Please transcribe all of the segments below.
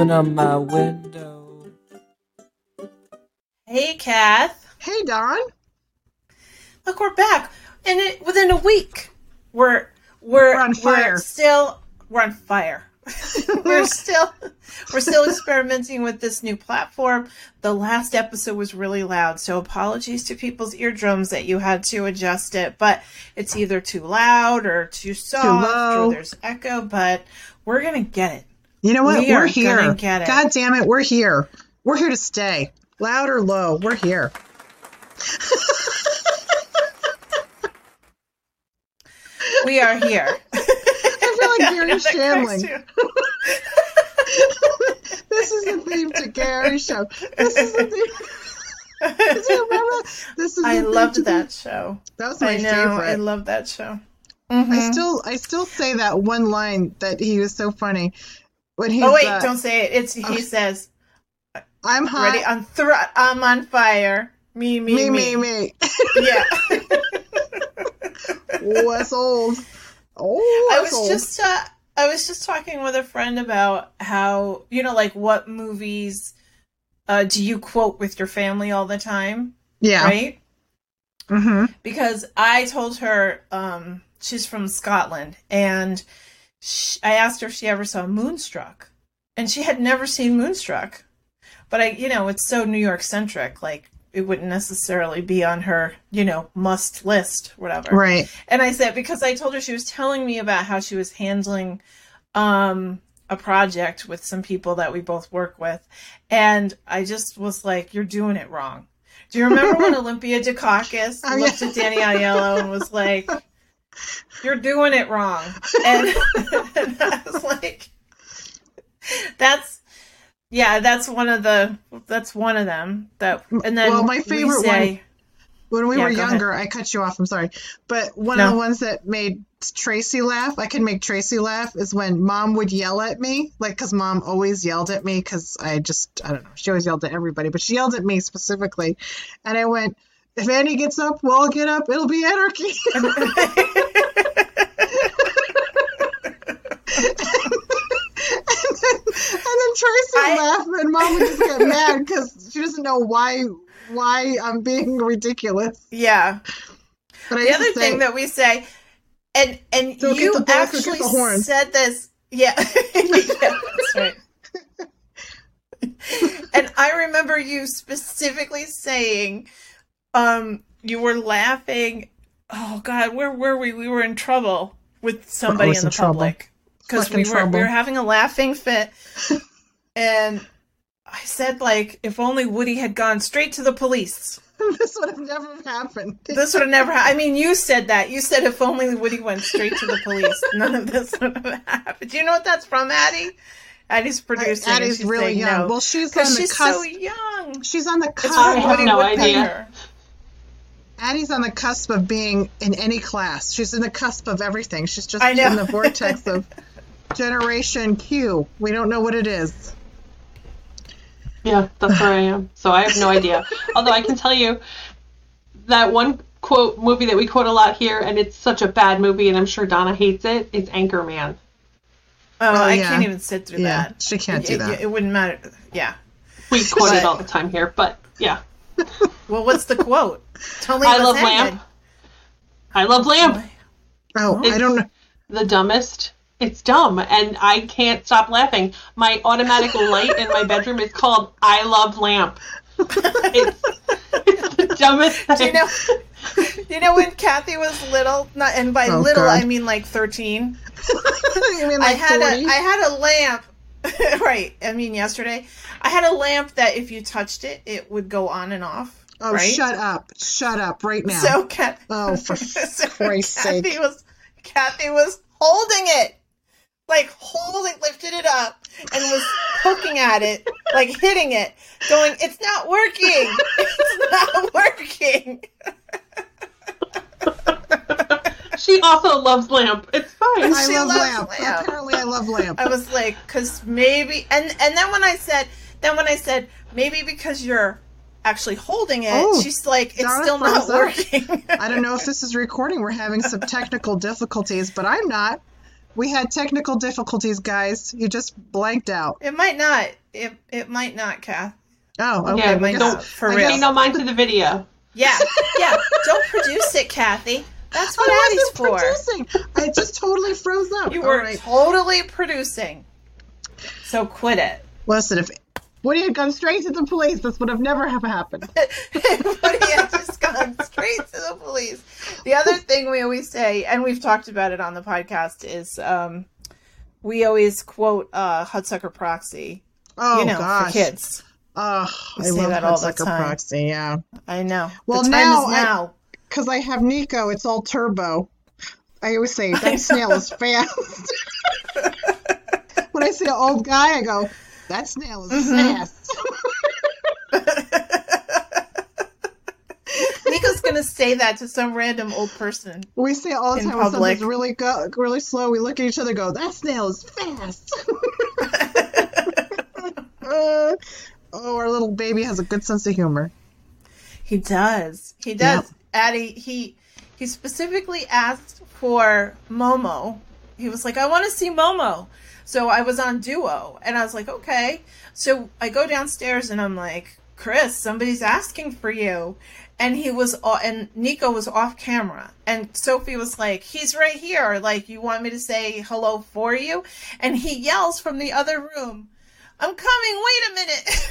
Open up my window. Hey, Kath. Hey, Don. Look, we're back, and it, within a week, we're we're, We're on fire. still we're on fire. we're still we're still experimenting with this new platform. The last episode was really loud, so apologies to people's eardrums that you had to adjust it. But it's either too loud or too soft, low. or there's echo. But we're gonna get it. You know what? We we're here. God damn it, we're here. We're here to stay. Loud or low, we're here. We are here. I feel like Garry Shandling. This is the theme to Gary show. This is the theme. Do you remember? This is. I loved that show. That was my I know. favorite. I love that show. I mm-hmm. still, I still say that one line that he was so funny when he's. Oh wait, uh, don't say it. It's he says, I'm hot. "Ready? I'm thr- I'm on fire." Me, me, me, me, me, me. Yeah, oh, that's old. Oh, I was old. just uh, I was just talking with a friend about how you know, like what movies uh, do you quote with your family all the time, yeah. right? Mm-hmm. because I told her um, she's from Scotland, and sh I asked her if she ever saw Moonstruck, and she had never seen Moonstruck. But I, you know, it's so New York centric, like it wouldn't necessarily be on her, you know, must list, whatever. Right. And I said because I told her she was telling me about how she was handling um a project with some people that we both work with and I just was like you're doing it wrong. Do you remember when Olympia Dukakis Oh, looked yeah. at Danny Aiello and was like you're doing it wrong. And, and I was like that's yeah, that's one of the that's one of them that and then Well, my we favorite one When we Yeah, were go ahead. younger, I cut you off. I'm sorry, but one No. of the ones that made Tracy laugh, I can make Tracy laugh, is when Mom would yell at me, like because Mom always yelled at me because I just I don't know, she always yelled at everybody, but she yelled at me specifically, and I went. If Annie gets up, we'll all get up. It'll be anarchy. and then Tracy would I- laugh, and Mom would just get mad because she doesn't know why why I'm being ridiculous. yeah. But the other say- thing that we say, and and Don't you the bull, don't actually get the horn. said this, yeah, yeah, that's right. and I remember you specifically saying, um, you were laughing. Oh God, where were we? We were in trouble with somebody in the in public because we were trouble. we were having a laughing fit, and I said like, if only Woody had gone straight to the police. this would have never happened. This would have never. Ha- I mean, you said that. You said if only Woody went straight to the police, none of this would have happened. Do you know what that's from, Addie? Addie's producing. and Addie's really young. no. Well, she's on because the she's cusp. so young. She's on the It's cusp. I have no Woodpecker. idea. Addie's on the cusp of being in any class. She's in the cusp of everything. She's just I know. in the vortex of Generation Q. We don't know what it is. Yeah, that's where I am. So I have no idea. Although I can tell you that one quote movie that we quote a lot here, and it's such a bad movie, and I'm sure Donna hates it. it. Is Anchorman. Oh, Oh, I yeah. can't even sit through Yeah, that. she can't do It- that. It, it wouldn't matter. Yeah. We quote it all the time here, but yeah, Well, what's the quote? Don't leave I us love hanging. Lamp. I love oh, Lamp. Oh, I don't know. The dumbest. It's dumb, and I can't stop laughing. My automatic light in my bedroom is called "I love Lamp." It's, it's the dumbest thing. Do you know? You know when Kathy was little, not and by Oh, little God. I mean like thirteen. you mean I had 40? a I had a lamp. right. I mean yesterday. I had a lamp that if you touched it, it would go on and off. oh, right? shut up. Shut up right now. So Kat oh, for so Christ's Kathy sake. was Kathy was holding it. Like holding lifted it up and was poking at it, like hitting it, going, It's not working. It's not working. She also loves Lamp. It's fine. I She love loves lamp. lamp. Apparently, I love lamp. I was like, because maybe, and and then when I said, then when I said maybe because you're actually holding it, Oh, she's like, it's Donna still not froze up. working. I don't know if this is recording. We're having some technical difficulties, but I'm not. We had technical difficulties, guys. You just blanked out. It might not. It it might not, Kath. Oh, okay. Yeah, we might guess- not, for real. guess- Pay no mind to the video. Yeah, yeah. Don't produce it, Kathy. That's what I Addie's for. producing. I just totally froze up. You All were right. totally producing. So quit it. Listen, if Woody had gone straight to the police, this would have never have happened. he had just gone straight to the police. The other thing we always say, and we've talked about it on the podcast, is um, we always quote uh, Hudsucker Proxy. Oh you know, gosh. for kids. Oh, I say love that all the Hudsucker time. Proxy. Yeah, I know. Well, now is I- now. Because I have Nico. It's all turbo. I always say that snail is fast. when I see an old guy, I go, "That snail is Mm-hmm. fast." Nico's gonna say that to some random old person. We say it all the time when something's really go, really slow. We look at each other, and go, "That snail is fast." Uh, oh, our little baby has a good sense of humor. He does. He does. Addie, he he specifically asked for Momo. He was like, I want to see Momo. So I was on Duo, and I was like, okay. So I go downstairs, and I'm like, Chris, somebody's asking for you. And he was, and Nico was off camera, and Sophie was like, "He's right here. Like, you want me to say hello for you?" And he yells from the other room, "I'm coming. Wait a minute!"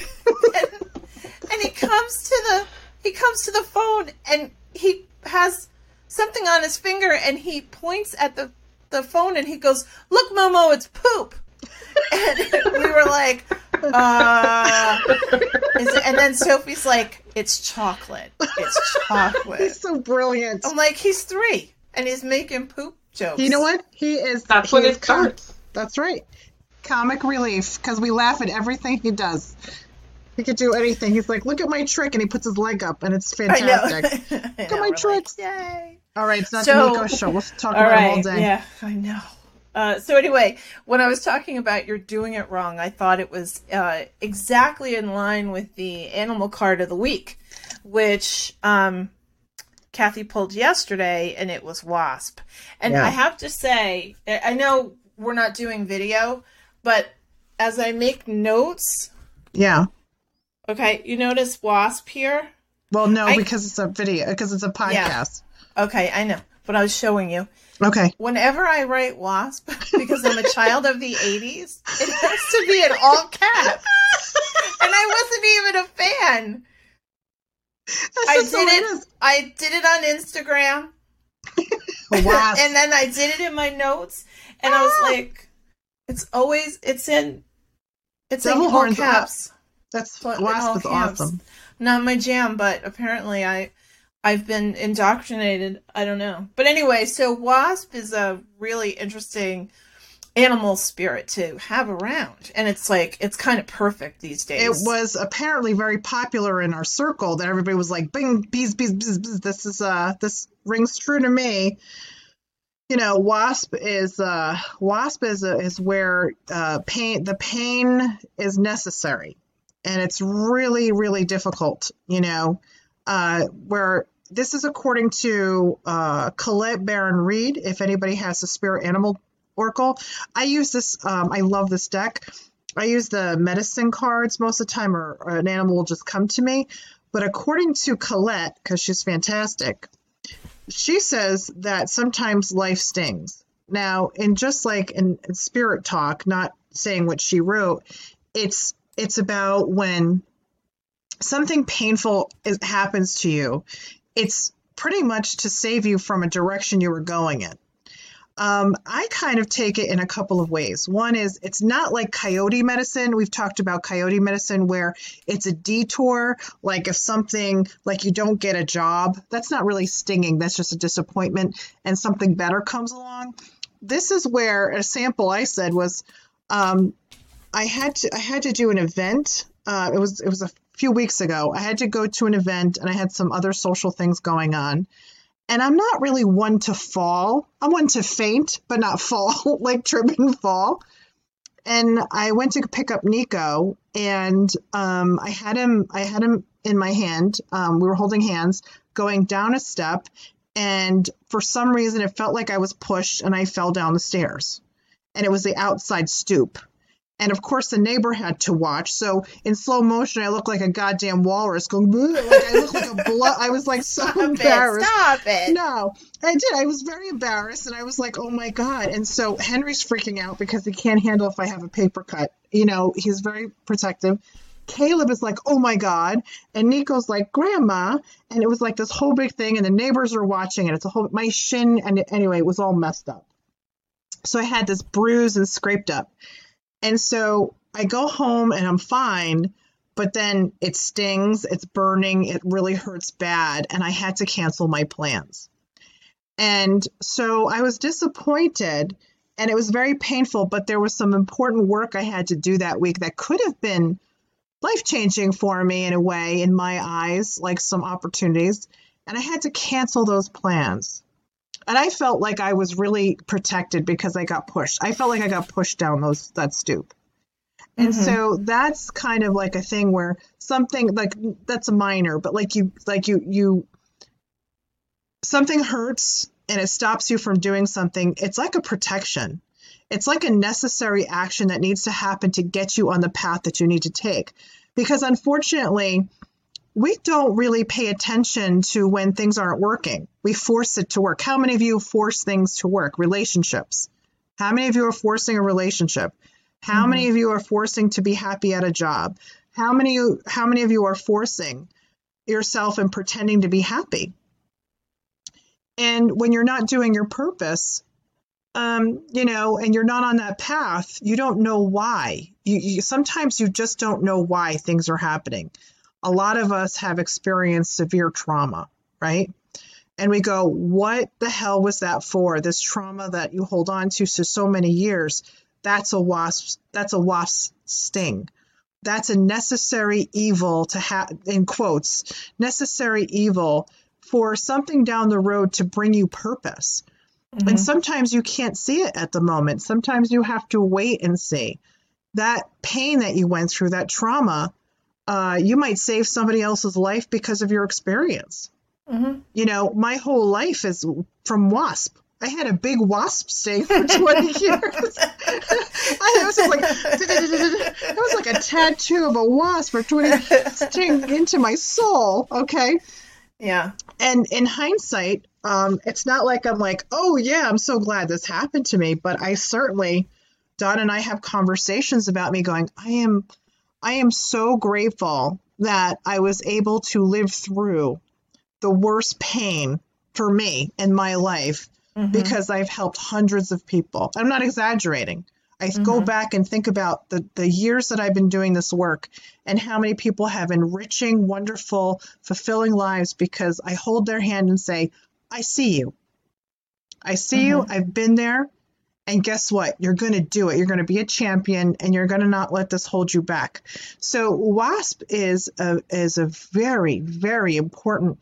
and, and he comes to the he comes to the phone and he has something on his finger and he points at the the phone and he goes, "Look, Momo, it's poop." And we were like, uh, is it, and then Sophie's like, "It's chocolate. It's chocolate." He's so brilliant. I'm like, he's three and he's making poop jokes. You know what? He is. That's he when is it com- That's right. Comic relief because we laugh at everything he does. He could do anything. He's like, look at my trick, and he puts his leg up, and it's know. fantastic. At know, my we're like, tricks. Yay. All right, it's not So- the Nico show. We'll talk about right. it all day. Yeah, I know. Uh, so anyway, when I was talking about you're doing it wrong, I thought it was uh, exactly in line with the animal card of the week, which um, Kathy pulled yesterday, and it was wasp. And Yeah. I have to say, I know we're not doing video, but as I make notes, Yeah. Okay, you notice wasp here. Well, no, I- because it's a video, because it's a podcast. Okay, I know, but I was showing you. Okay. whenever I write wasp, because I'm a child of the 80s, it has to be in all caps. And I wasn't even a fan. I did it. I did it on Instagram, wasp. and then I did it in my notes, and I was ah. like, "It's always it's in it's Double in all caps." up. Caps." That's all wasp is caps. awesome. Not my jam, but apparently I I've been indoctrinated. I don't know. But anyway, so wasp is a really interesting animal spirit to have around. And it's like it's kind of perfect these days. It was apparently very popular in our circle that everybody was like, "Bing, bees, bees, bees, bees." This is uh, this rings true to me. You know, wasp is uh, wasp is uh, is where uh, pain the pain is necessary, and it's really really difficult. You know, uh, where this is according to uh, Colette Baron-Reid. If anybody has the spirit animal oracle, I use this. Um, I love this deck. I use the medicine cards most of the time, or, or an animal will just come to me. But according to Colette, because she's fantastic, she says that sometimes life stings. Now, in just like in spirit talk, not saying what she wrote, it's it's about when something painful is, happens to you. It's pretty much to save you from a direction you were going in. Um, I kind of take it in a couple of ways. One is it's not like coyote medicine. We've talked about coyote medicine where it's a detour. Like if something, like you don't get a job, that's not really stinging. That's just a disappointment and something better comes along. This is where a sample I said was, um, I had to, I had to do an event. Uh, it was, it was a few weeks ago. I had to go to an event and I had some other social things going on and I'm not really one to fall. I'm one to faint, but not fall, like trip and fall. And I went to pick up Nico, and um, I had him. I had him in my hand. Um, we were holding hands, going down a step, and for some reason, it felt like I was pushed, and I fell down the stairs. and it was the outside stoop. And of course, the neighbor had to watch. So in slow motion, I looked like a goddamn walrus going, like I looked like a blood. I was like so Stop it. embarrassed. Stop it. No, I did. I was very embarrassed, and I was like, "Oh my god!" And so Henry's freaking out because he can't handle if I have a paper cut. You know, he's very protective. Caleb is like, "Oh my god," and Nico's like, "Grandma," and it was like this whole big thing, and the neighbors are watching, and it's a whole my shin, and anyway, it was all messed up. So I had this bruise and scraped up, and so I go home and I'm fine, but then it stings, it's burning, it really hurts bad, and I had to cancel my plans. And so I was disappointed and it was very painful, but there was some important work I had to do that week that could have been life changing for me in a way, in my eyes, like some opportunities. And I had to cancel those plans. And I felt like I was really protected because I got pushed. I felt like I got pushed down those that stoop. And Mhm. so that's kind of like a thing where something like that's a minor, but like you like you you something hurts and it stops you from doing something, it's like a protection. It's like a necessary action that needs to happen to get you on the path that you need to take. Because unfortunately, we don't really pay attention to when things aren't working. We force it to work. How many of you force things to work? Relationships. How many of you are forcing a relationship? How many of you are forcing to be happy at a job? How many how many of you are forcing yourself and pretending to be happy? And when you're not doing your purpose, um, you know, and you're not on that path, you don't know why. You, you sometimes you just don't know why things are happening. A lot of us have experienced severe trauma, right? And we go, what the hell was that for? This trauma that you hold on to for so many years, that's a wasp, that's a wasp sting. That's a necessary evil to have, in quotes, necessary evil for something down the road to bring you purpose. Mhm. And sometimes you can't see it at the moment. Sometimes you have to wait and see. That pain that you went through, that trauma, uh, you might save somebody else's life because of your experience. Mhm. You know, my whole life is from wasp. I had a big wasp sting for 20 years. I was like, it was like a tattoo of a wasp for 20 sting into my soul. Okay Yeah. and in hindsight, um, it's not like I'm like, oh yeah, I'm so glad this happened to me. But I certainly, Don and I have conversations about me going, I am, I am so grateful that I was able to live through the worst pain for me in my life Mhm. because I've helped hundreds of people. I'm not exaggerating. I go Mhm. back and think about the, the years that I've been doing this work and how many people have enriching, wonderful, fulfilling lives because I hold their hand and say, I see you. I see you. I've been there. And guess what? You're going to do it. You're going to be a champion and you're going to not let this hold you back. So WASP is a, is a very, very important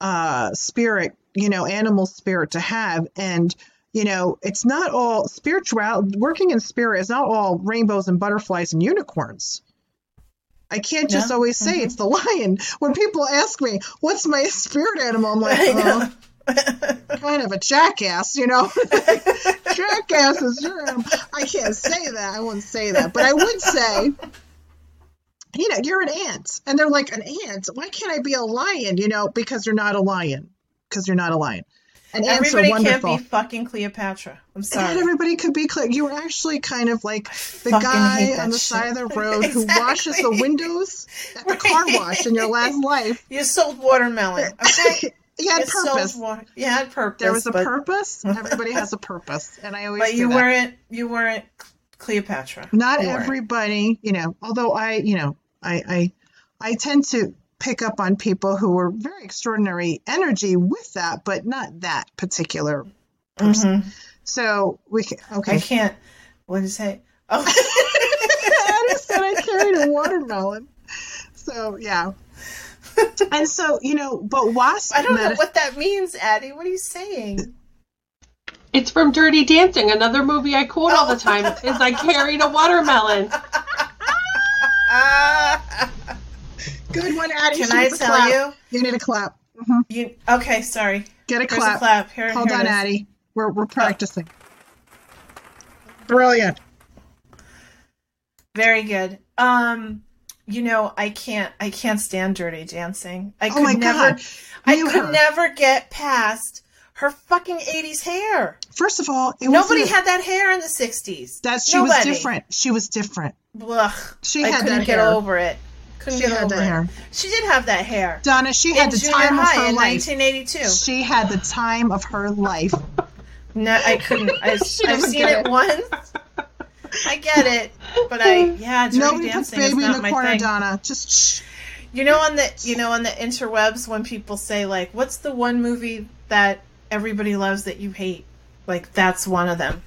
uh, spirit, you know, animal spirit to have. And, you know, it's not all spiritual, working in spirit is not all rainbows and butterflies and unicorns. I can't just Yeah. always say Mhm. it's the lion. When people ask me, what's my spirit animal? I'm like, oh. Kind of a jackass, you know? jackass is your. I can't say that. I wouldn't say that. But I would say, you know, you're an ant. And they're like, an ant? Why can't I be a lion? You know, because you're not a lion. Because you're not a lion. And ants are Everybody can't be fucking Cleopatra. I'm sorry. Not everybody could be Cleopatra. You were actually kind of like the guy on the side of the road who washes the windows at the car wash in your last life. You sold watermelon. Okay. He had purpose. water. You had purpose. There was a but, purpose. Everybody has a purpose, and I always. But you that. weren't. You weren't Cleopatra. Not You weren't. everybody, you know. Although I, you know, I, I, I tend to pick up on people who were very extraordinary energy with that, but not that particular person. Mhm. So we can. Okay. I can't. What did you say? Oh. I just said I carried a watermelon. So yeah. And so you know, but wasp. I don't know what that means, Addie. What are you saying? It's from Dirty Dancing, another movie I quote all the time. Is I carried a watermelon. Good one, Addie. can She I tell clap. you? You need a clap. hmm You okay? Sorry. Get a Here's clap. a clap. Here, Hold here on, it is. Addie. We're we're practicing. Brilliant. Very good. Um, you know, I can't I can't stand Dirty Dancing. I Oh could my never God. I could her. never get past her fucking 80s hair. First of all, it Nobody had that hair in the 60s. that she was different. She was different. Blah. She I had couldn't that get hair. over it. Couldn't She get had over that it. hair. She did have that hair. Donna, she had in the time of her in life. 1982. She had the time of her life. No, I couldn't. I, I've seen it. once. I get it, but I yeah, Dirty Nobody puts Dancing is baby in not the my corner, thing. Donna. Just shh. You know on the you know on the interwebs when people say like, "What's the one movie that everybody loves that you hate?" Like that's one of them.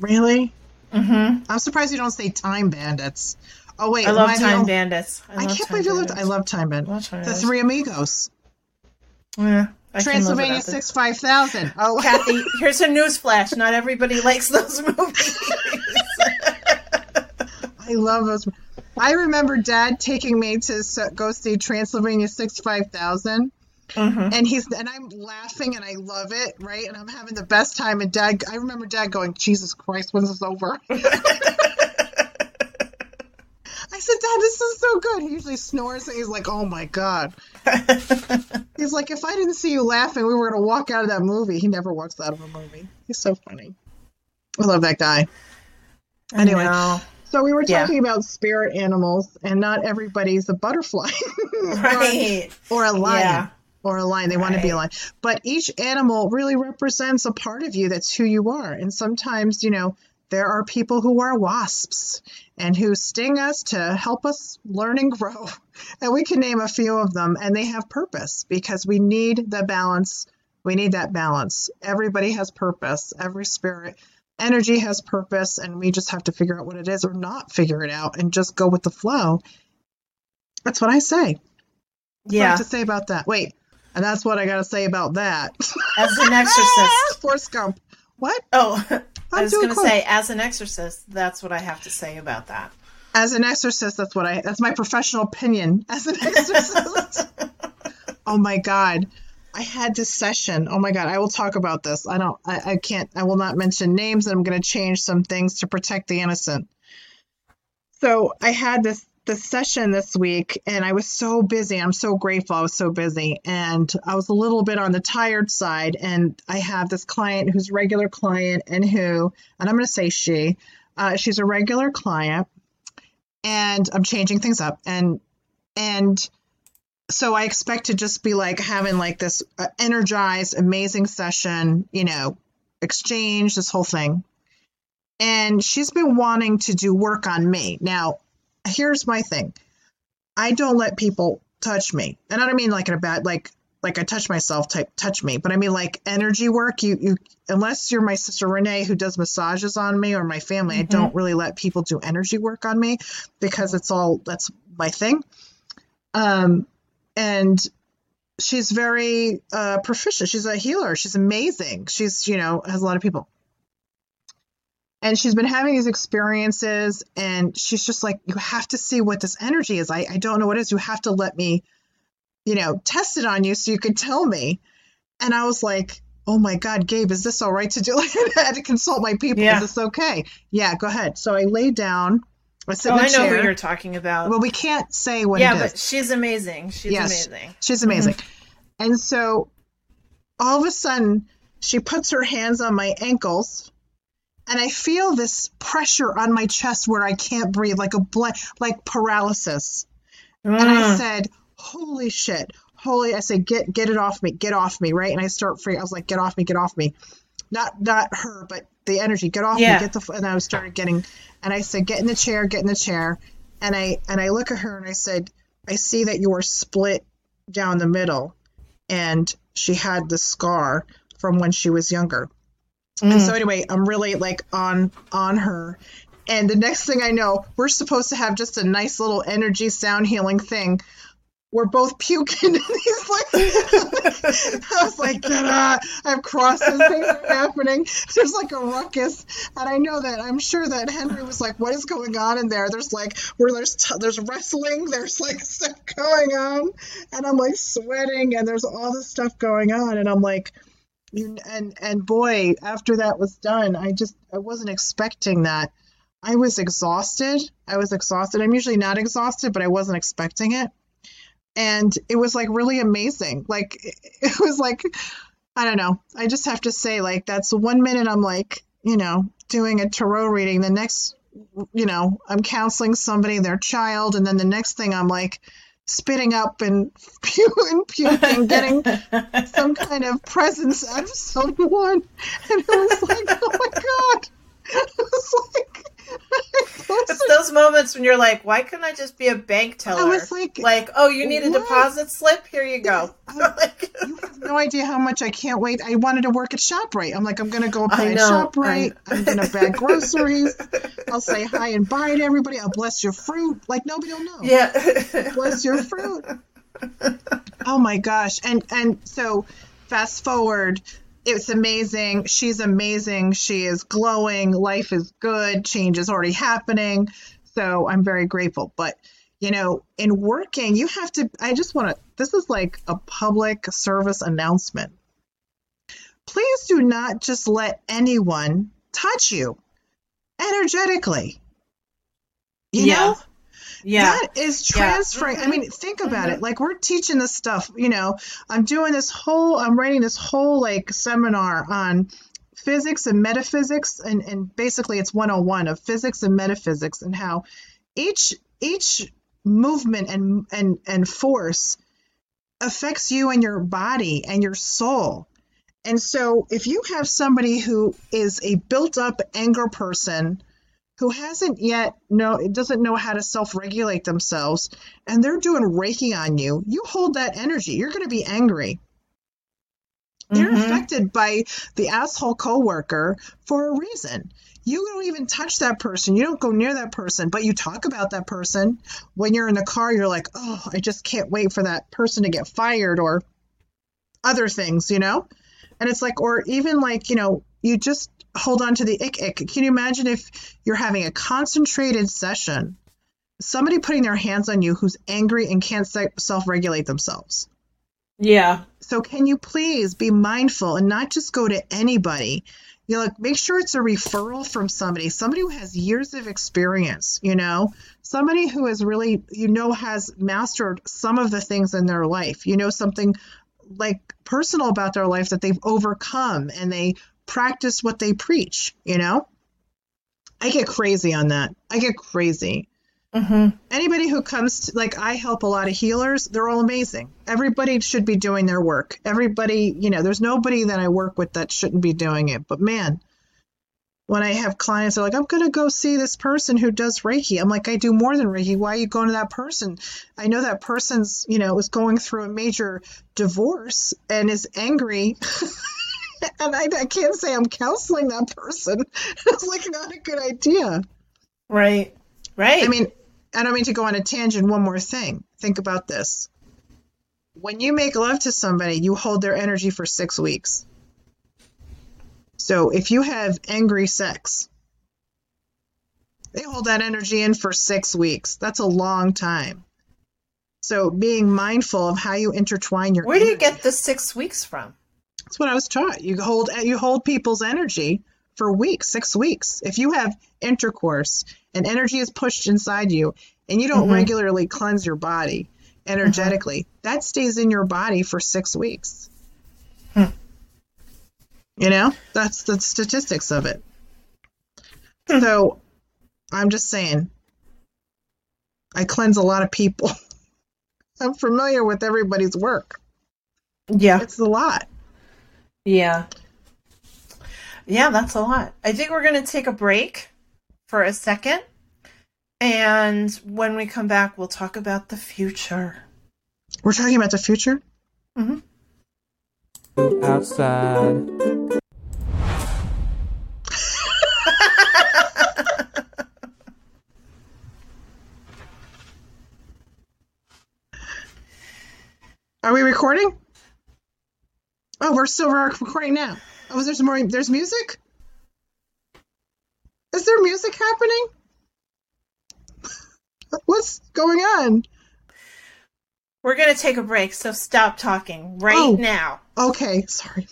really. Mm-hmm. I'm surprised you don't say Time Bandits. Oh wait, I love am Time only- Bandits. I, I can't believe you loved. I love Time Bandits. The Three Amigos. Yeah, I Transylvania. Six Five Thousand. Oh, Kathy, here's a news flash. Not everybody likes those movies. I love those. I remember Dad taking me to go see Transylvania Six Five Thousand. Mhm. And he's and I'm laughing and I love it, right? And I'm having the best time. And Dad, I remember Dad going, "Jesus Christ, when's this over?" I said, Dad, this is so good. He usually snores and he's like, Oh my God. he's like, If I didn't see you laughing, we were going to walk out of that movie. He never walks out of a movie. He's so funny. I love that guy. Anyway, so we were Yeah. talking about spirit animals, and not everybody's a butterfly right. or a lion. Yeah. Or a lion, they want to be a lion. But each animal really represents a part of you that's who you are. And sometimes, you know, there are people who are wasps and who sting us to help us learn and grow. And we can name a few of them, and they have purpose because we need the balance. We need that balance. Everybody has purpose, every spirit. Energy has purpose, and we just have to figure out what it is or not figure it out and just go with the flow. That's what I say. That's what I Yeah. have to say about that. Wait, and that's what I got to say about that. As an exorcist. Forrest Gump. What? Oh, I I'm was going to say, as an exorcist, that's what I have to say about that. As an exorcist, that's what I. That's my professional opinion. As an exorcist. oh my god, I had this session. Oh my god, I will talk about this. I don't. I, I can't. I will not mention names. And I'm going to change some things to protect the innocent. So I had this this session this week, and I was so busy. I'm so grateful. I was so busy, and I was a little bit on the tired side. And I have this client who's regular client, and who, and I'm going to say she. Uh, she's a regular client and I'm changing things up and and so I expect to just be like having like this uh, energized amazing session, you know, exchange this whole thing. And she's been wanting to do work on me. Now, here's my thing. I don't let people touch me. And I don't mean like in a bad like like I touch myself type touch me, but I mean like energy work. You you unless you're my sister Renee who does massages on me or my family, I don't really let people do energy work on me because it's all that's my thing. Um and she's very uh proficient. She's a healer. She's amazing. She's, you know, has a lot of people. And she's been having these experiences and she's just like, you have to see what this energy is. I, I don't know what it is. You have to let me you know, test it on you so you could tell me. And I was like, oh my God, Gabe, is this all right to do? I had to consult my people. Yeah. Is this okay? Yeah, go ahead. So I laid down. Oh, I know chair. who you're talking about. Well, we can't say what yeah, it is. but she's amazing. She's Yes. amazing. She's amazing. And so all of a sudden, she puts her hands on my ankles, and I feel this pressure on my chest where I can't breathe, like a bl- like paralysis. And I Mm. said, "Holy shit! Holy!" I said, "Get get it off me! Get off me!" Right? And I start free. I was like, "Get off me! Get off me!" Not not her, but the energy. Get off Yeah. me! Get the. And I started getting, and I said, "Get in the chair! Get in the chair!" And I and I look at her and I said, "I see that you are split down the middle," and she had the scar from when she was younger. And Mm. so anyway, I'm really like on on her. And the next thing I know, we're supposed to have just a nice little energy sound healing thing. We're both puking. He's like, I was like, "Ah, I have crosses, things are happening. There's like a ruckus, and I know that. I'm sure that Henry was like, "What is going on in there?" There's like, where there's t- there's wrestling, there's like stuff going on, and I'm like sweating, and there's all this stuff going on, and I'm like, You and and boy, after that was done, I just I wasn't expecting that. I was exhausted. I was exhausted. I'm usually not exhausted, but I wasn't expecting it. And it was like really amazing. Like it was like I don't know. I just have to say like that's one minute I'm like, you know, doing a tarot reading, the next you know, I'm counseling somebody, their child, and then the next thing I'm like spitting up and puking, puking, getting some kind of presence out of someone. And it was like, oh my God. It was like, It's those moments when you're like, why couldn't I just be a bank teller? I was like, oh, you need a what? deposit slip? Here you go. like, you have no idea how much I can't wait. I wanted to work at ShopRite. I'm like, I'm going to go buy at ShopRite. I'm going to bag groceries. I'll say hi and bye to everybody. I'll bless your fruit. Like nobody will know. yeah. Bless your fruit. Oh my gosh. And and so fast forward, it's amazing. She's amazing. She is glowing. Life is good. Change is already happening. So I'm very grateful. But you know, in working, you have to I just want to this is like a public service announcement. Please do not just let anyone touch you energetically. You Yeah. know? Yeah. That is Yeah. transferring. I mean, think about Mhm. it. Like we're teaching this stuff, you know, I'm doing this whole I'm writing this whole like seminar on physics and metaphysics and and basically it's 101 of physics and metaphysics and how each each movement and and and force affects you and your body and your soul. And so if you have somebody who is a built up anger person who hasn't yet know doesn't know how to self-regulate themselves and they're doing reiki on you you hold that energy. You're going to be angry. You're Mhm. affected by the asshole coworker for a reason. You don't even touch that person. You don't go near that person but you talk about that person. When you're in the car you're like oh i just can't wait for that person to get fired or other things you know? And it's like or even like you know you just hold on to the ick ick can you imagine if you're having a concentrated session somebody putting their hands on you who's angry and can't self-regulate themselves Yeah. so can you please be mindful and not just go to anybody? You know, like make sure it's a referral from somebody, somebody who has years of experience, you know, somebody who has really, you know, has mastered some of the things in their life. You know, something like personal about their life that they've overcome and they practice what they preach, you know? I get crazy on that. I get crazy. Hmm anybody who comes to, like i help a lot of healers they're all amazing. Everybody should be doing their work. Everybody you know there's nobody that i work with that shouldn't be doing it. But man when i have clients they're like i'm going to go see this person who does reiki. I'm like i do more than reiki. Why are you going to that person? I know that person's you know is going through a major divorce and is angry and I, I can't say i'm counseling that person it's like not a good idea Right. Right. I mean, I don't mean to go on a tangent. One more thing. Think about this. When you make love to somebody, you hold their energy for six weeks. So if you have angry sex, they hold that energy in for six weeks. That's a long time. So being mindful of how you intertwine your where do you energy- get the six weeks from? That's what I was taught. You hold you hold people's energy for weeks, six weeks. If you have intercourse and energy is pushed inside you, and you don't Mhm. regularly cleanse your body energetically, that stays in your body for six weeks. Hmm. You know, that's the statistics of it. Hmm. So, I'm just saying, I cleanse a lot of people. I'm familiar with everybody's work. Yeah. It's a lot. Yeah. Yeah, that's a lot. I think we're going to take a break for a second. And when we come back, we'll talk about the future. We're talking about the future. Mm-hmm. outside. Are we recording? Oh, we're still recording now. Oh, there's more? There's music. Is there music happening? What's going on? We're gonna take a break, so stop talking right oh, now. Okay, sorry.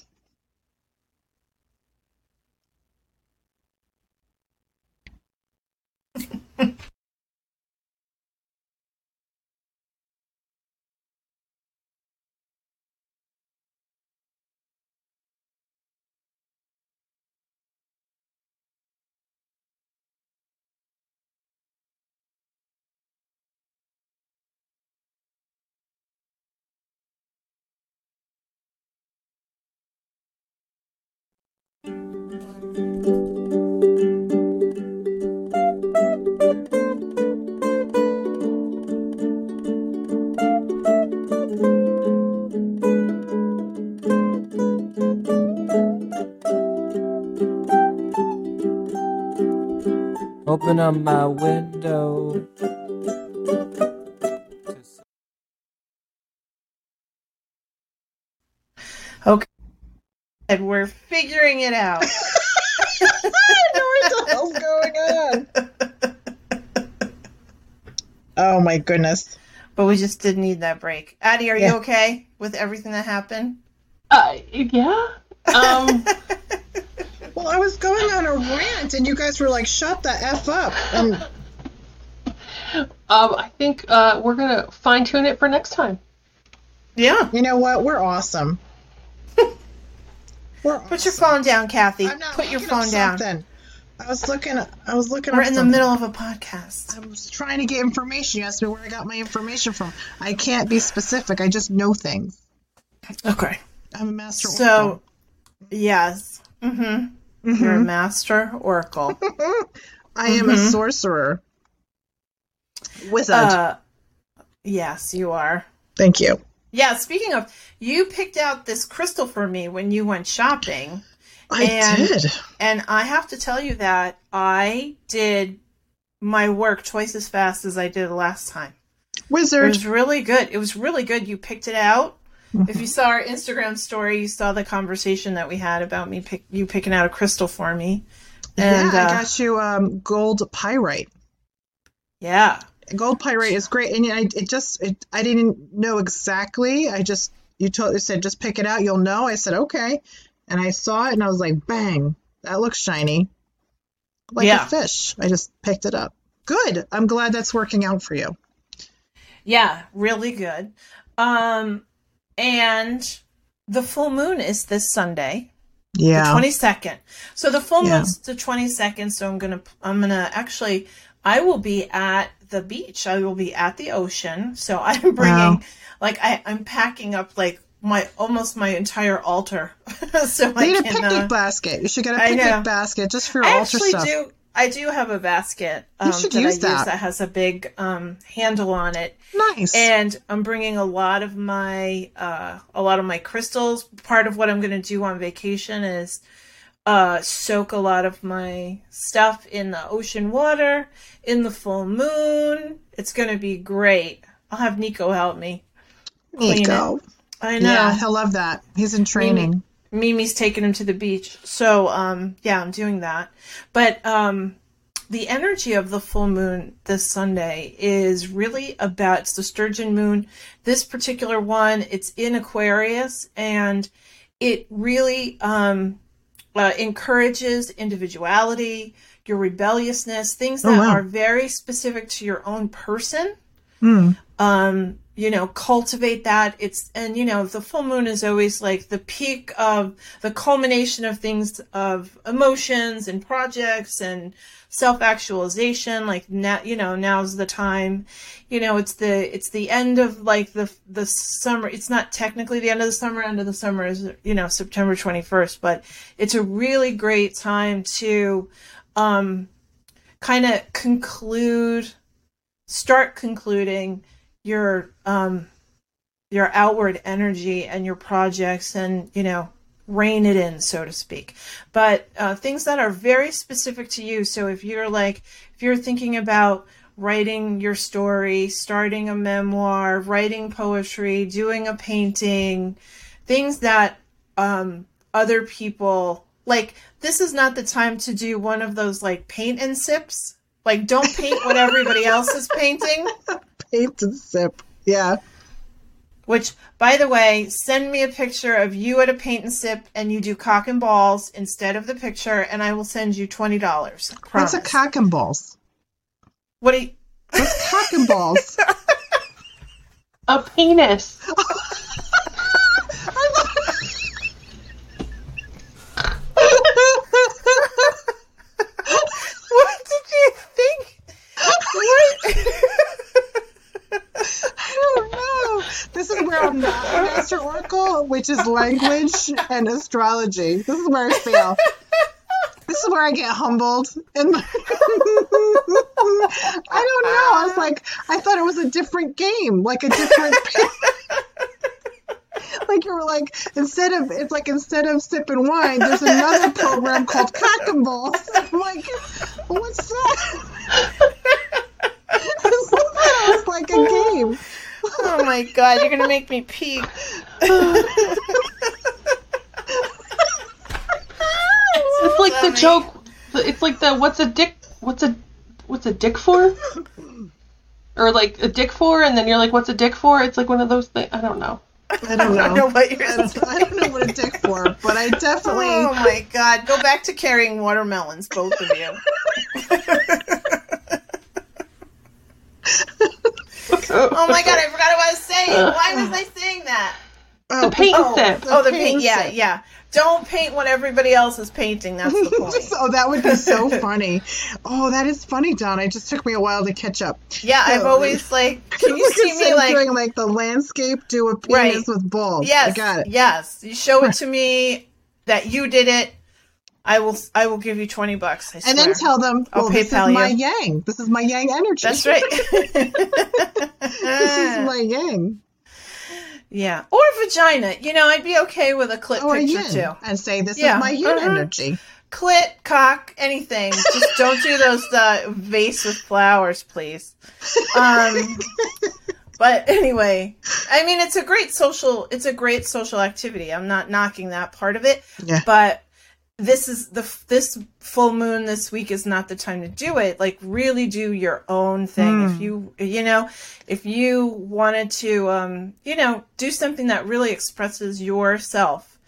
Open up my window. Okay. And we're figuring it out. I know what the hell's going on. Oh my goodness. but we just did need that break. Addie, are Yeah. you okay with everything that happened? Uh, yeah. Um, Well, I was going on a rant and you guys were like, shut the F up. And um, I think uh, we're gonna fine tune it for next time. Yeah. you know what? We're awesome. We're Put your phone down, Kathy. I'm not Put your looking up phone down. something. I was looking. I was looking. We're up in the middle of a podcast. I was trying to get information. You asked me where I got my information from. I can't be specific. I just know things. Okay. I'm a master. So, yes. Mm-hmm. Oracle. You're a Mhm. master oracle. I am a Mhm. sorcerer. Wizard. uh, yes, you are. Thank you. Yeah, speaking of, you picked out this crystal for me when you went shopping. I And- did. And I have to tell you that I did my work twice as fast as I did last time. Wizard. It was really good. It was really good. You picked it out. If you saw our Instagram story, you saw the conversation that we had about me pick you picking out a crystal for me. And yeah, I uh, got you um, gold pyrite. yeah. Gold pyrite is great, and I it just it, I didn't know exactly. I just you told you said just pick it out, you'll know. I said okay, and I saw it, and I was like, bang, that looks shiny, like Yeah. a fish. I just picked it up. Good. I'm glad that's working out for you. Yeah, really good. Um and the full moon is this Sunday. Yeah. the 22nd so the full Yeah. moon's the 22nd so i'm gonna i'm gonna actually i will be at the beach i will be at the ocean so i'm bringing Wow. like I, i'm packing up like my almost my entire altar so You i need a picnic uh, basket. You should get a picnic basket just for your i altar actually stuff. do i do have a basket um, that use i use that. that has a big um, handle on it Nice. and I'm bringing a lot of my uh, a lot of my crystals. Part of what I'm going to do on vacation is uh, soak a lot of my stuff in the ocean water in the full moon. It's going to be great. I'll have Nico help me. clean it. Nico. I know. Yeah, he'll love that. He's in training. Mimi's taking him to the beach. So, um, yeah, I'm doing that. But um, the energy of the full moon this Sunday is really about it's the sturgeon moon. This particular one, it's in Aquarius, and it really um, uh, encourages individuality, your rebelliousness, things Oh, that wow. are very specific to your own person Hmm. Um you know cultivate that. It's and you know the full moon is always like the peak of the culmination of things of emotions and projects and self-actualization. Like now you know now's the time. You know it's the it's the end of like the the summer. It's not technically the end of the summer. End of the summer is you know september 21st but it's a really great time to um kind of conclude start concluding your um your outward energy and your projects and you know rein it in so to speak. But uh, things that are very specific to you. So if you're like if you're thinking about writing your story starting a memoir writing poetry doing a painting things that um other people like this is not the time to do one of those like paint and sips. Like don't paint what everybody else is painting Paint and sip. Yeah. which, by the way, send me a picture of you at a paint and sip and you do cock and balls instead of the picture, and I will send you twenty dollars. What's a cock and balls? What do you? What's cock and balls? A penis. What did you think? What? I don't know. This is where I'm not a master which is language and astrology. This is where I fail. This is where I get humbled. And I don't know. I was like, I thought it was a different game, like a different. like you were like instead of it's like instead of sipping wine, there's another program called Cock and Balls. I'm like, what's that? it was like a game. Oh my god, you're gonna make me pee. It's like the joke. It's like the what's a dick? What's a what's a dick for? Or like a dick for, and then you're like, what's a dick for? It's like one of those things. I don't know. I don't I don't know know. what you're I don't, I don't know what a dick for, but I definitely. Oh my god, go back to carrying watermelons, both of you. Oh my god, I forgot what I was saying. Why was I saying that? Oh, The paint Oh, sip. oh, the paint paint. Yeah, sip. yeah. Don't paint what everybody else is painting. That's the point. oh, that would be so funny. Oh, that is funny, Don. It just took me a while to catch up. Yeah, I've always like. Can you see me like? doing like the landscape do a penis Right. with balls? Yes, I got it. yes. You show it to me that you did it. I will. I will give you twenty bucks. I swear. And then tell them, I'll well, this is my you. yang. This is my yang energy. That's right. this is my yang. Yeah, or vagina. You know, I'd be okay with a clit Or picture yin. too. And say, this Yeah, is my yin uh-huh. energy. Clit, cock, anything. Just don't do those uh, vase with flowers, please. Um, but anyway, I mean, it's a great social. It's a great social activity. I'm not knocking that part of it. Yeah. but this is the this full moon this week is not the time to do it like really do your own thing if hmm. you you know if you wanted to um you know do something that really expresses yourself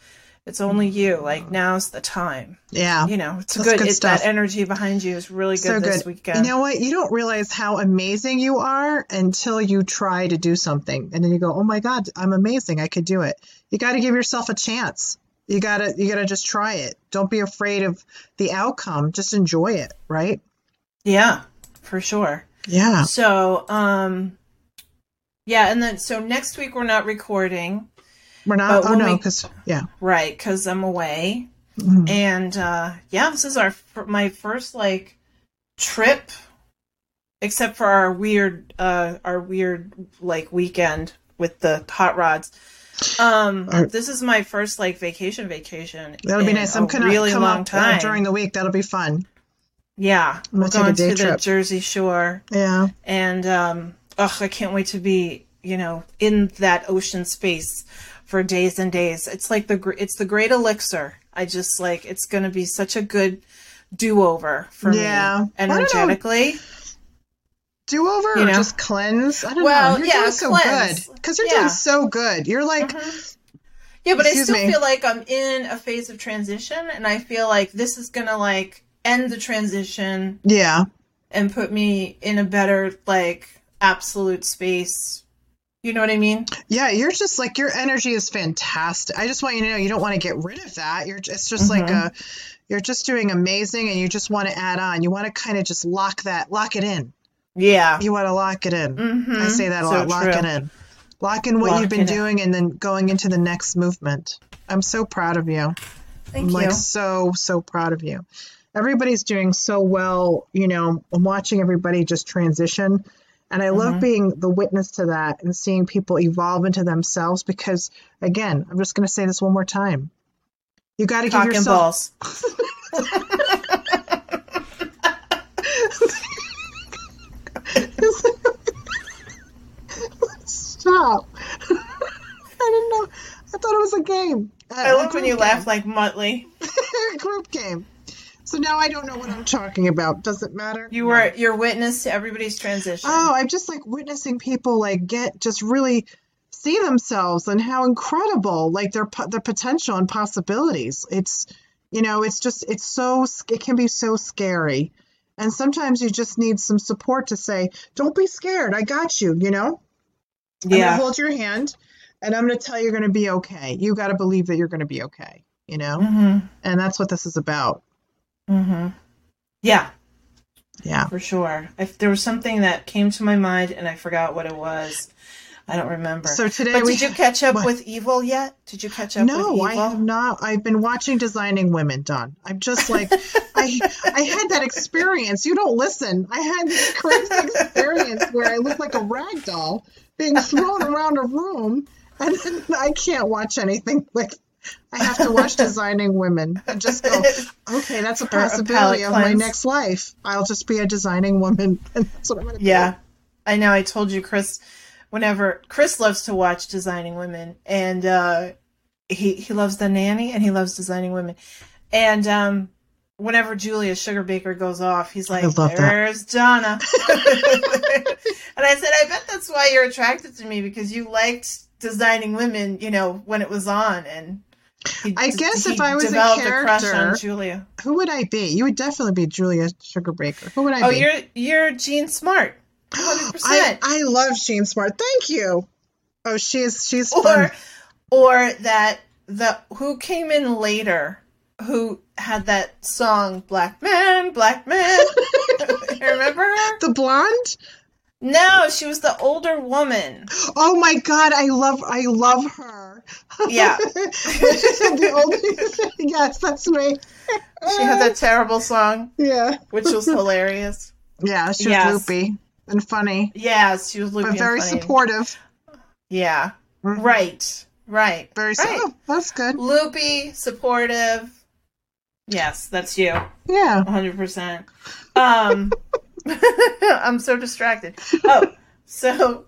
it's only hmm. you like now's the time Yeah. you know it's good, good it, stuff. that energy behind you is really good so this good. weekend You uh, know what? You don't realize how amazing you are until you try to do something, and then you go, "Oh my God, I'm amazing! I could do it." You got to give yourself a chance. You gotta, you gotta just try it. Don't be afraid of the outcome. Just enjoy it, right? yeah for sure Yeah. so um yeah and then so next week we're not recording We're not. Oh no, because yeah. right because i'm away Mhm. and uh yeah this is our my first like trip except for our weird uh our weird like weekend with the hot rods um Our- this is my first like vacation vacation That'll be nice. I'm a gonna really come long up time uh, during the week. That'll be fun. yeah I'm we're gonna take going to the jersey shore Yeah. and um ugh, I can't wait to be you know in that ocean space for days and days. It's like the it's the great elixir. I just like it's going to be such a good do over for Yeah. me I don't know. energetically. Do over You or just cleanse? I don't Well, know. You're yeah, doing so cleanse. good because you're Yeah. doing so good. You're like, Yeah, but I still me. feel like I'm in a phase of transition, and I feel like this is going to like end the transition yeah, and put me in a better like absolute space. You know what I mean? yeah. You're just like your energy is fantastic. I just want you to know you don't want to get rid of that. You're it's just like Mm-hmm. a, you're just doing amazing, and you just want to add on. You want to kind of just lock that, lock it in. Yeah. You want to lock it in. Mhm. I say that a So lot. Lock true. it in. Lock in what Lock you've been it in. doing, and then going into the next movement. I'm so proud of you. Thank you. I'm you. like so so proud of you. Everybody's doing so well. You know, I'm watching everybody just transition, and I Mm-hmm. love being the witness to that and seeing people evolve into themselves. Because again, I'm just going to say this one more time. You got to give yourself. balls. Stop. I didn't know. I thought it was a game. Uh, I love when you laugh like Muttley. group game. So now I don't know what I'm talking about. Does it matter? You were your witness to everybody's transition. Oh, I'm just like witnessing people like get just really see themselves and how incredible like their their potential and possibilities. It's you know, it's just it's so it can be so scary. And sometimes you just need some support to say, "Don't be scared. I got you," you know? I'm going to yeah. hold your hand and I'm going to tell you you're going to be okay. You got to believe that you're going to be okay, you know? Mhm. And that's what this is about. Mhm. Yeah, Yeah. for sure. If there was something that came to my mind and I forgot what it was, I don't remember. So today but we did you catch up what? with Evil yet? Did you catch up No, with I have not. I've been watching Designing Women, Don. I'm just like, I I had that experience. You don't listen. I had this crazy experience where I looked like a rag doll being thrown around a room, and then I can't watch anything. Like, I have to watch Designing Women and just go, okay, that's a For a possibility of my next life. I'll just be a designing woman, and that's what I'm gonna Yeah. I know I told you Chris whenever Chris loves to watch Designing Women and uh he he loves the nanny and he loves Designing Women. And um whenever Julia Sugarbaker goes off, he's like. There's Donna. and I said, I bet that's why you're attracted to me because you liked Designing Women, you know, when it was on and he, I guess if I was a developed a crush on character- Julia. Who would I be? You would definitely be Julia Sugarbaker. Who would I Oh, be? you're you're Jean Smart. 100%. I, I love Jean Smart. Thank you. Oh, she's she's or fun. or that the who came in later who had that song black man black man remember her The blonde. No she was the older woman Oh my God, I love I love her. Yeah. the yes, that's me. she had that terrible song Yeah, which was hilarious yeah. She was Yes. loopy and funny, yes she was loopy but and very supportive. yeah Mhm. right right Very right. oh, that's good. loopy supportive yes that's you Yeah. hundred percent. Um, I'm so distracted. Oh, so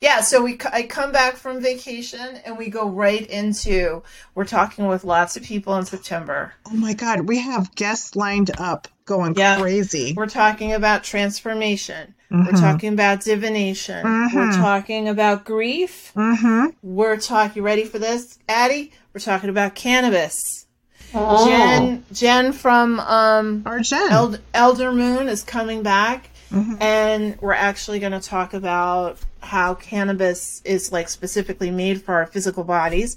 yeah, so we I come back from vacation and we go right into we're talking with lots of people in September. Oh my God, we have guests lined up going Yeah. crazy. We're talking about transformation. We're Mhm. talking about divination. We're Mhm. talking about grief. Mm-hmm. We're talking. Ready for this, Addie? We're talking about cannabis. Oh. Jen, Jen from um, Our Jen. Eld- Elder Moon is coming back, Mhm. and we're actually going to talk about how cannabis is like specifically made for our physical bodies.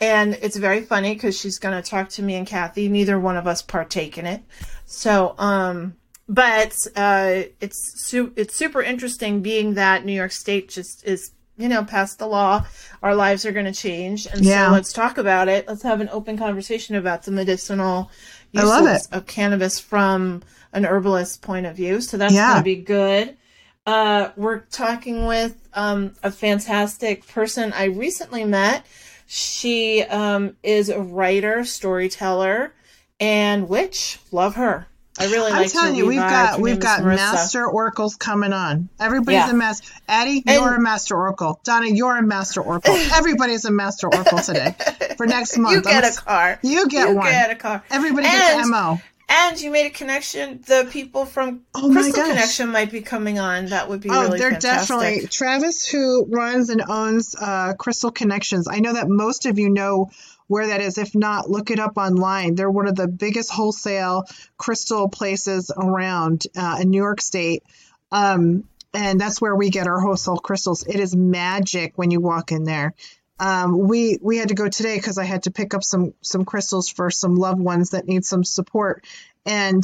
And it's very funny because she's going to talk to me and Cathy. Neither one of us partake in it, so um, but uh, it's su- it's super interesting being that New York State just is you know pass the law. Our lives are going to change, and Yeah. so let's talk about it. Let's have an open conversation about the medicinal uses love it. of cannabis from an herbalist point of view. So that's Yeah. going to be good. Uh, we're talking with um, a fantastic person I recently met. She um, is a writer, storyteller, and witch. Love her. I really I'm like telling you, we've got we've got master oracles coming on. Everybody's Yeah. a master. Addie, And- you're a master oracle. Donna, you're a master oracle. Everybody's a master oracle today. For next month, You get I'm a car. You get one. you one. get a car. Everybody gets And- mo. And you made a connection. The people from Oh Crystal. Connection might be coming on. That would be Oh, really they're fantastic. definitely Travis, who runs and owns uh, Crystal Connections. I know that most of you know where that is. If not, look it up online. They're one of the biggest wholesale crystal places around uh, in New York State. Um, and that's where we get our wholesale crystals. It is magic when you walk in there. Um, we we had to go today because I had to pick up some some crystals for some loved ones that need some support, and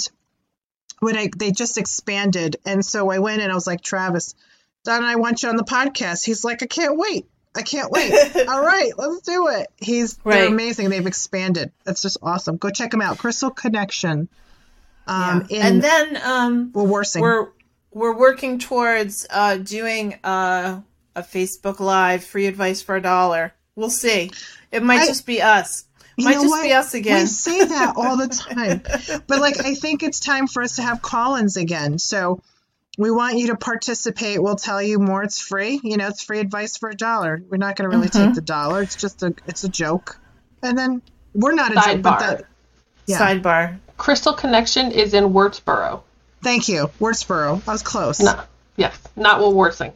when I they just expanded, and so I went and I was like, Travis, Don, I want you on the podcast. He's like, I can't wait. I can't wait. All right, let's do it. He's they're amazing. They've expanded. That's just awesome. Go check them out. Crystal Connection. Um, Yeah. in and then um, well, Worsing. we're we're working towards uh, doing uh, a Facebook Live free advice for a dollar. We'll see. It might I- just be us. You might just what? be us again. We say that all the time. but like I think it's time for us to have call-ins again. So we want you to participate. We'll tell you more. It's free. You know, it's free advice for a dollar. We're not going to really Mm-hmm. take the dollar. It's just a it's a joke. And then we're not a joke, but Sidebar. the, yeah. Sidebar. Crystal Connection is in Wurtsboro. Thank you. Wurtsboro. I was close. No, yes, not Woolworthing.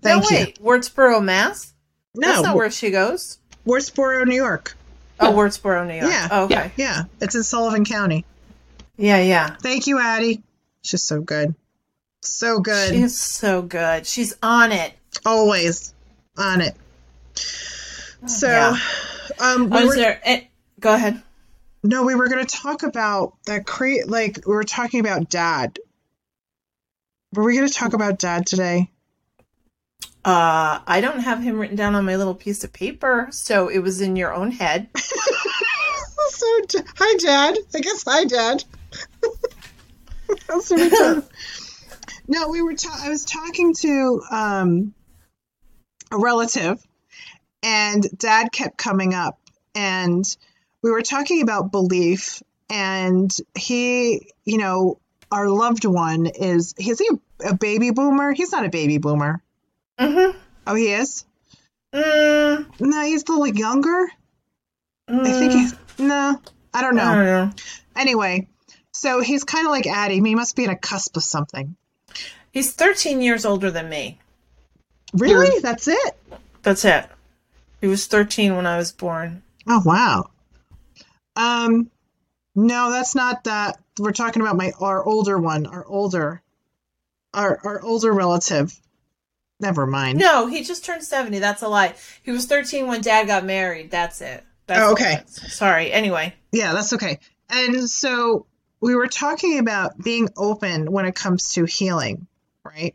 Thank no, you. wait. Wurtsboro, Mass? That's No, not where she goes. Wurtsboro, New York. Oh, Wurtsboro, New York. Yeah. Oh, okay. Yeah, it's in Sullivan County. Yeah, yeah. Thank you, Addie. She's so good. So good. She's so good. She's on it. Always on it. So, Yeah. um, we Oh, were, there? eh, go ahead. no, we were going to talk about that. Cre- like we were talking about dad. Were we going to talk about dad today? Uh, I don't have him written down on my little piece of paper, so it was in your own head. so, hi, Dad. I guess hi, Dad. That's what we talk- no, we were. Ta- I was talking to um, a relative, and Dad kept coming up, and we were talking about belief, and he, you know, our loved one is. Is he a baby boomer? He's not a baby boomer. Mm-hmm. Oh, he is. Mm, No, he's a little younger. mm, I think he's. No, I don't know. I don't know. Anyway, so he's kind of like Addie. He must be in a cusp of something. He's 13 years older than me. Really? That's it? That's it. He was 13 when I was born. Oh wow. Um, no, that's not that. We're talking about my our older one, our older, our our older relative. Never mind. No, he just turned 70. That's a lie. He was 13 when dad got married. That's it. That's Oh, okay. it is. Sorry. Anyway. Yeah, that's okay. And so we were talking about being open when it comes to healing, right?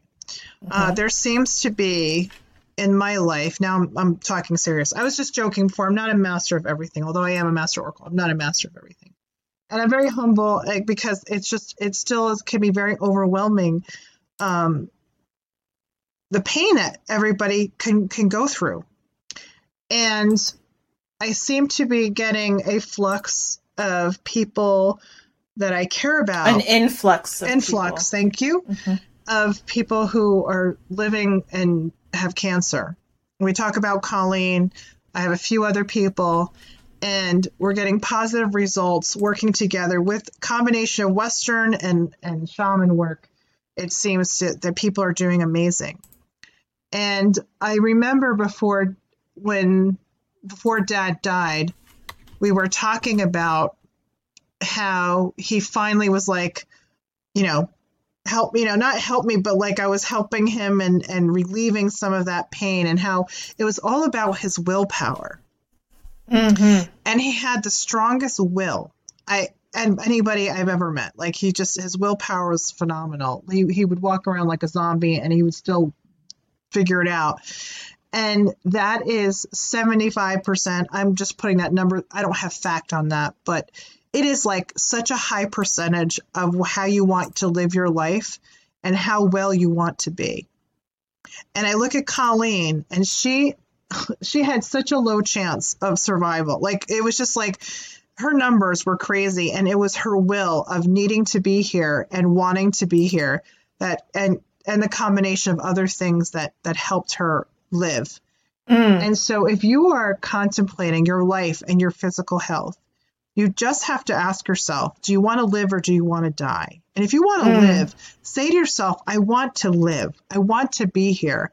Uh, there seems to be in my life now. I'm, I'm talking serious. I was just joking before. I'm not a master of everything, although I am a master oracle. I'm not a master of everything, and I'm very humble like, because it's just it still is, can be very overwhelming. Um, the pain that everybody can can go through, and I seem to be getting a flux of people that I care about. An influx of influx, thank you, Mhm. Of people who are living and have cancer. We talk about Colleen. I have a few other people, and we're getting positive results working together with combination of Western and and shaman work. It seems to, that people are doing amazing. And I remember before when before Dad died, we were talking about how he finally was like, you know, help you know not help me but like i was helping him and and relieving some of that pain and how it was all about his willpower. Mhm. and he had the strongest will i and anybody i've ever met like he just his willpower was phenomenal he, he would walk around like a zombie and he would still figure it out and that is 75% i'm just putting that number i don't have fact on that but it is like such a high percentage of how you want to live your life and how well you want to be. And I look at Colleen and she she had such a low chance of survival. Like it was just like her numbers were crazy and it was her will of needing to be here and wanting to be here that and and the combination of other things that that helped her live. Mm. And so if you are contemplating your life and your physical health, you just have to ask yourself, do you want to live or do you want to die? And if you want to Mm. live, say to yourself, I want to live. I want to be here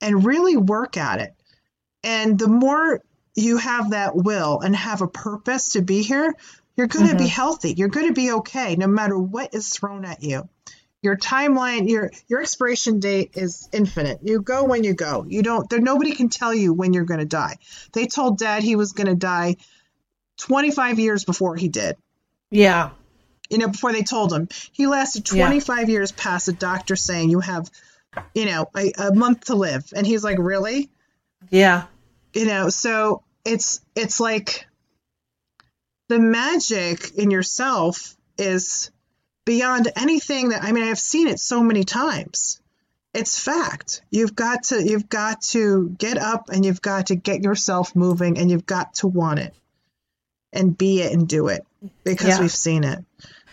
and really work at it. And the more you have that will and have a purpose to be here, you're going to be healthy. You're going to be okay no matter what is thrown at you. Your timeline, your your expiration date is infinite. You go when you go. You don't there nobody can tell you when you're going to die. They told dad he was going to die 25 years before he did. Yeah. You know, before they told him. He lasted Yeah. 25 years past a doctor saying you have, you know, a, a month to live. And he's like, really? Yeah. You know, so it's it's like the magic in yourself is beyond anything that I mean, I've seen it so many times. It's fact. You've got to you've got to get up and you've got to get yourself moving and you've got to want it and be it and do it because Yeah. we've seen it.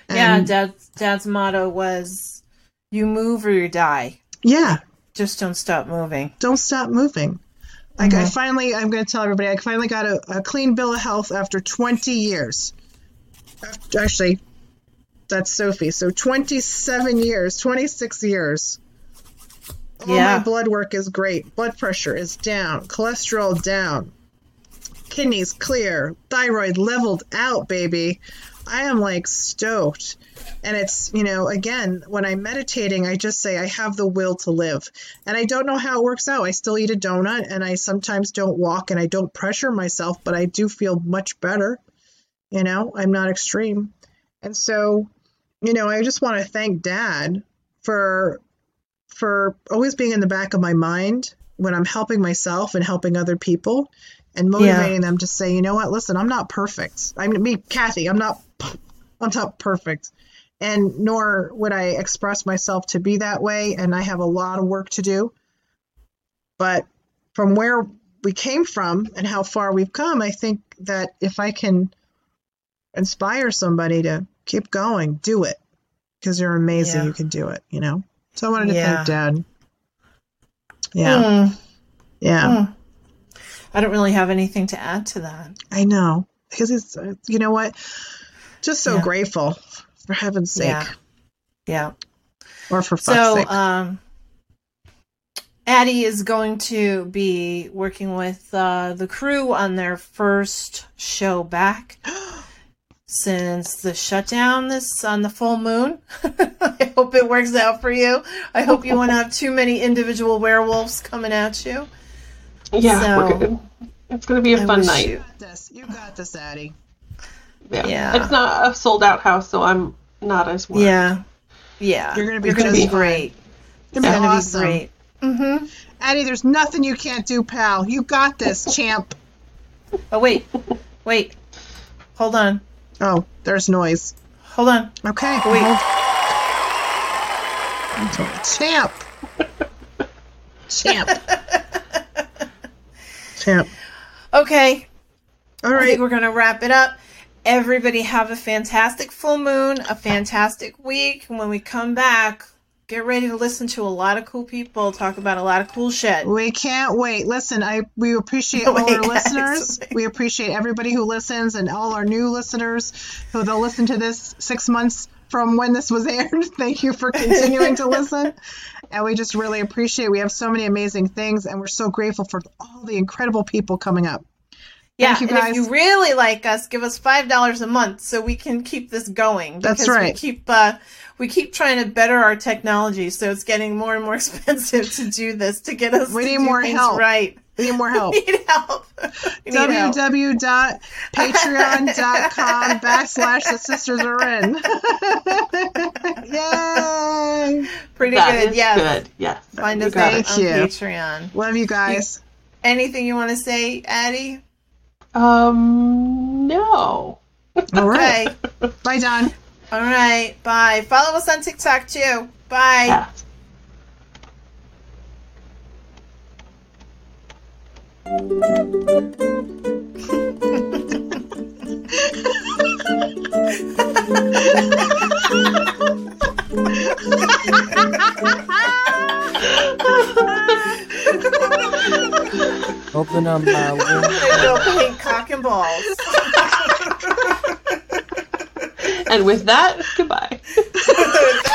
yeah. Dad's dad's motto was, "You move or you die. yeah. Just don't stop moving." don't stop moving. Like I Mhm. finally, I'm going to tell everybody, I finally got a, a clean bill of health after 20 years. After, actually, that's Sophie. So 27 years, 26 years. All Yeah. my blood work is great. Blood pressure is down. Cholesterol down. Kidneys clear. Thyroid leveled out, baby. I am like stoked. And it's, you know, again, when I'm meditating, I just say I have the will to live. And I don't know how it works out. I still eat a donut and I sometimes don't walk and I don't pressure myself, but I do feel much better. You know, I'm not extreme. And so, you know, I just want to thank dad for for always being in the back of my mind when I'm helping myself and helping other people and motivating them to say, you know what, listen, I'm not perfect. I mean, me, Cathy, I'm not, I'm not perfect. And nor would I express myself to be that way. And I have a lot of work to do. But from where we came from and how far we've come, I think that if I can inspire somebody to keep going, do it because you're amazing. Yeah. You can do it, you know? So I wanted to Yeah. thank Dad. Yeah. Mm, Yeah. mm. I don't really have anything to add to that. I know. Because it's, uh, you know what? Just so Yeah. grateful for heaven's sake Yeah. Yeah. or for fuck's So, sake. um, Addie is going to be working with uh, the crew on their first show back since the shutdown this on the full moon. I hope it works out for you. I hope you won't have too many individual werewolves coming at you. Yeah, So- we're. It's gonna be a I fun night. you- you got this. You got this, Addie. Yeah. Yeah. It's not a sold out house, so I'm not as worried. Yeah. Yeah. You're gonna be You're gonna be great. It's It's gonna awesome. be great. Mm-hmm. Addie, there's nothing you can't do, pal. You got this, champ. Oh wait. Wait. Hold on. Oh, there's noise. Hold on. Okay. Wait. hold- Champ. Champ. Champ. Okay. All right. I think we're going to wrap it up. Everybody have a fantastic full moon, a fantastic week. And when we come back, get ready to listen to a lot of cool people talk about a lot of cool shit. We can't wait. Listen, I we appreciate Wait, all our guys, listeners. wait. We appreciate everybody who listens and all our new listeners who they'll listen to this six months from when this was aired. Thank you for continuing to listen. And we just really appreciate. We have so many amazing things, and we're so grateful for all the incredible people coming up. Yeah, Thank you, and if you really like us, give us five dollars a month so we can keep this going. That's because right. We keep uh, we keep trying to better our technology, so it's getting more and more expensive to do this to get us. We to need do more help. Right. We need more help. We need help. We need help. www.patreon.com backslash the sisters are in. Yay! Pretty That good. is Yes. good. Yes. Find You us on. Thank on you. Patreon. Love you guys. Anything you want to say, Addie? Um, no. All right. Bye, Don. All right. Bye. Follow us on TikTok too. Bye. Yeah. Open up my window. They go paint cock and balls. and with that, goodbye.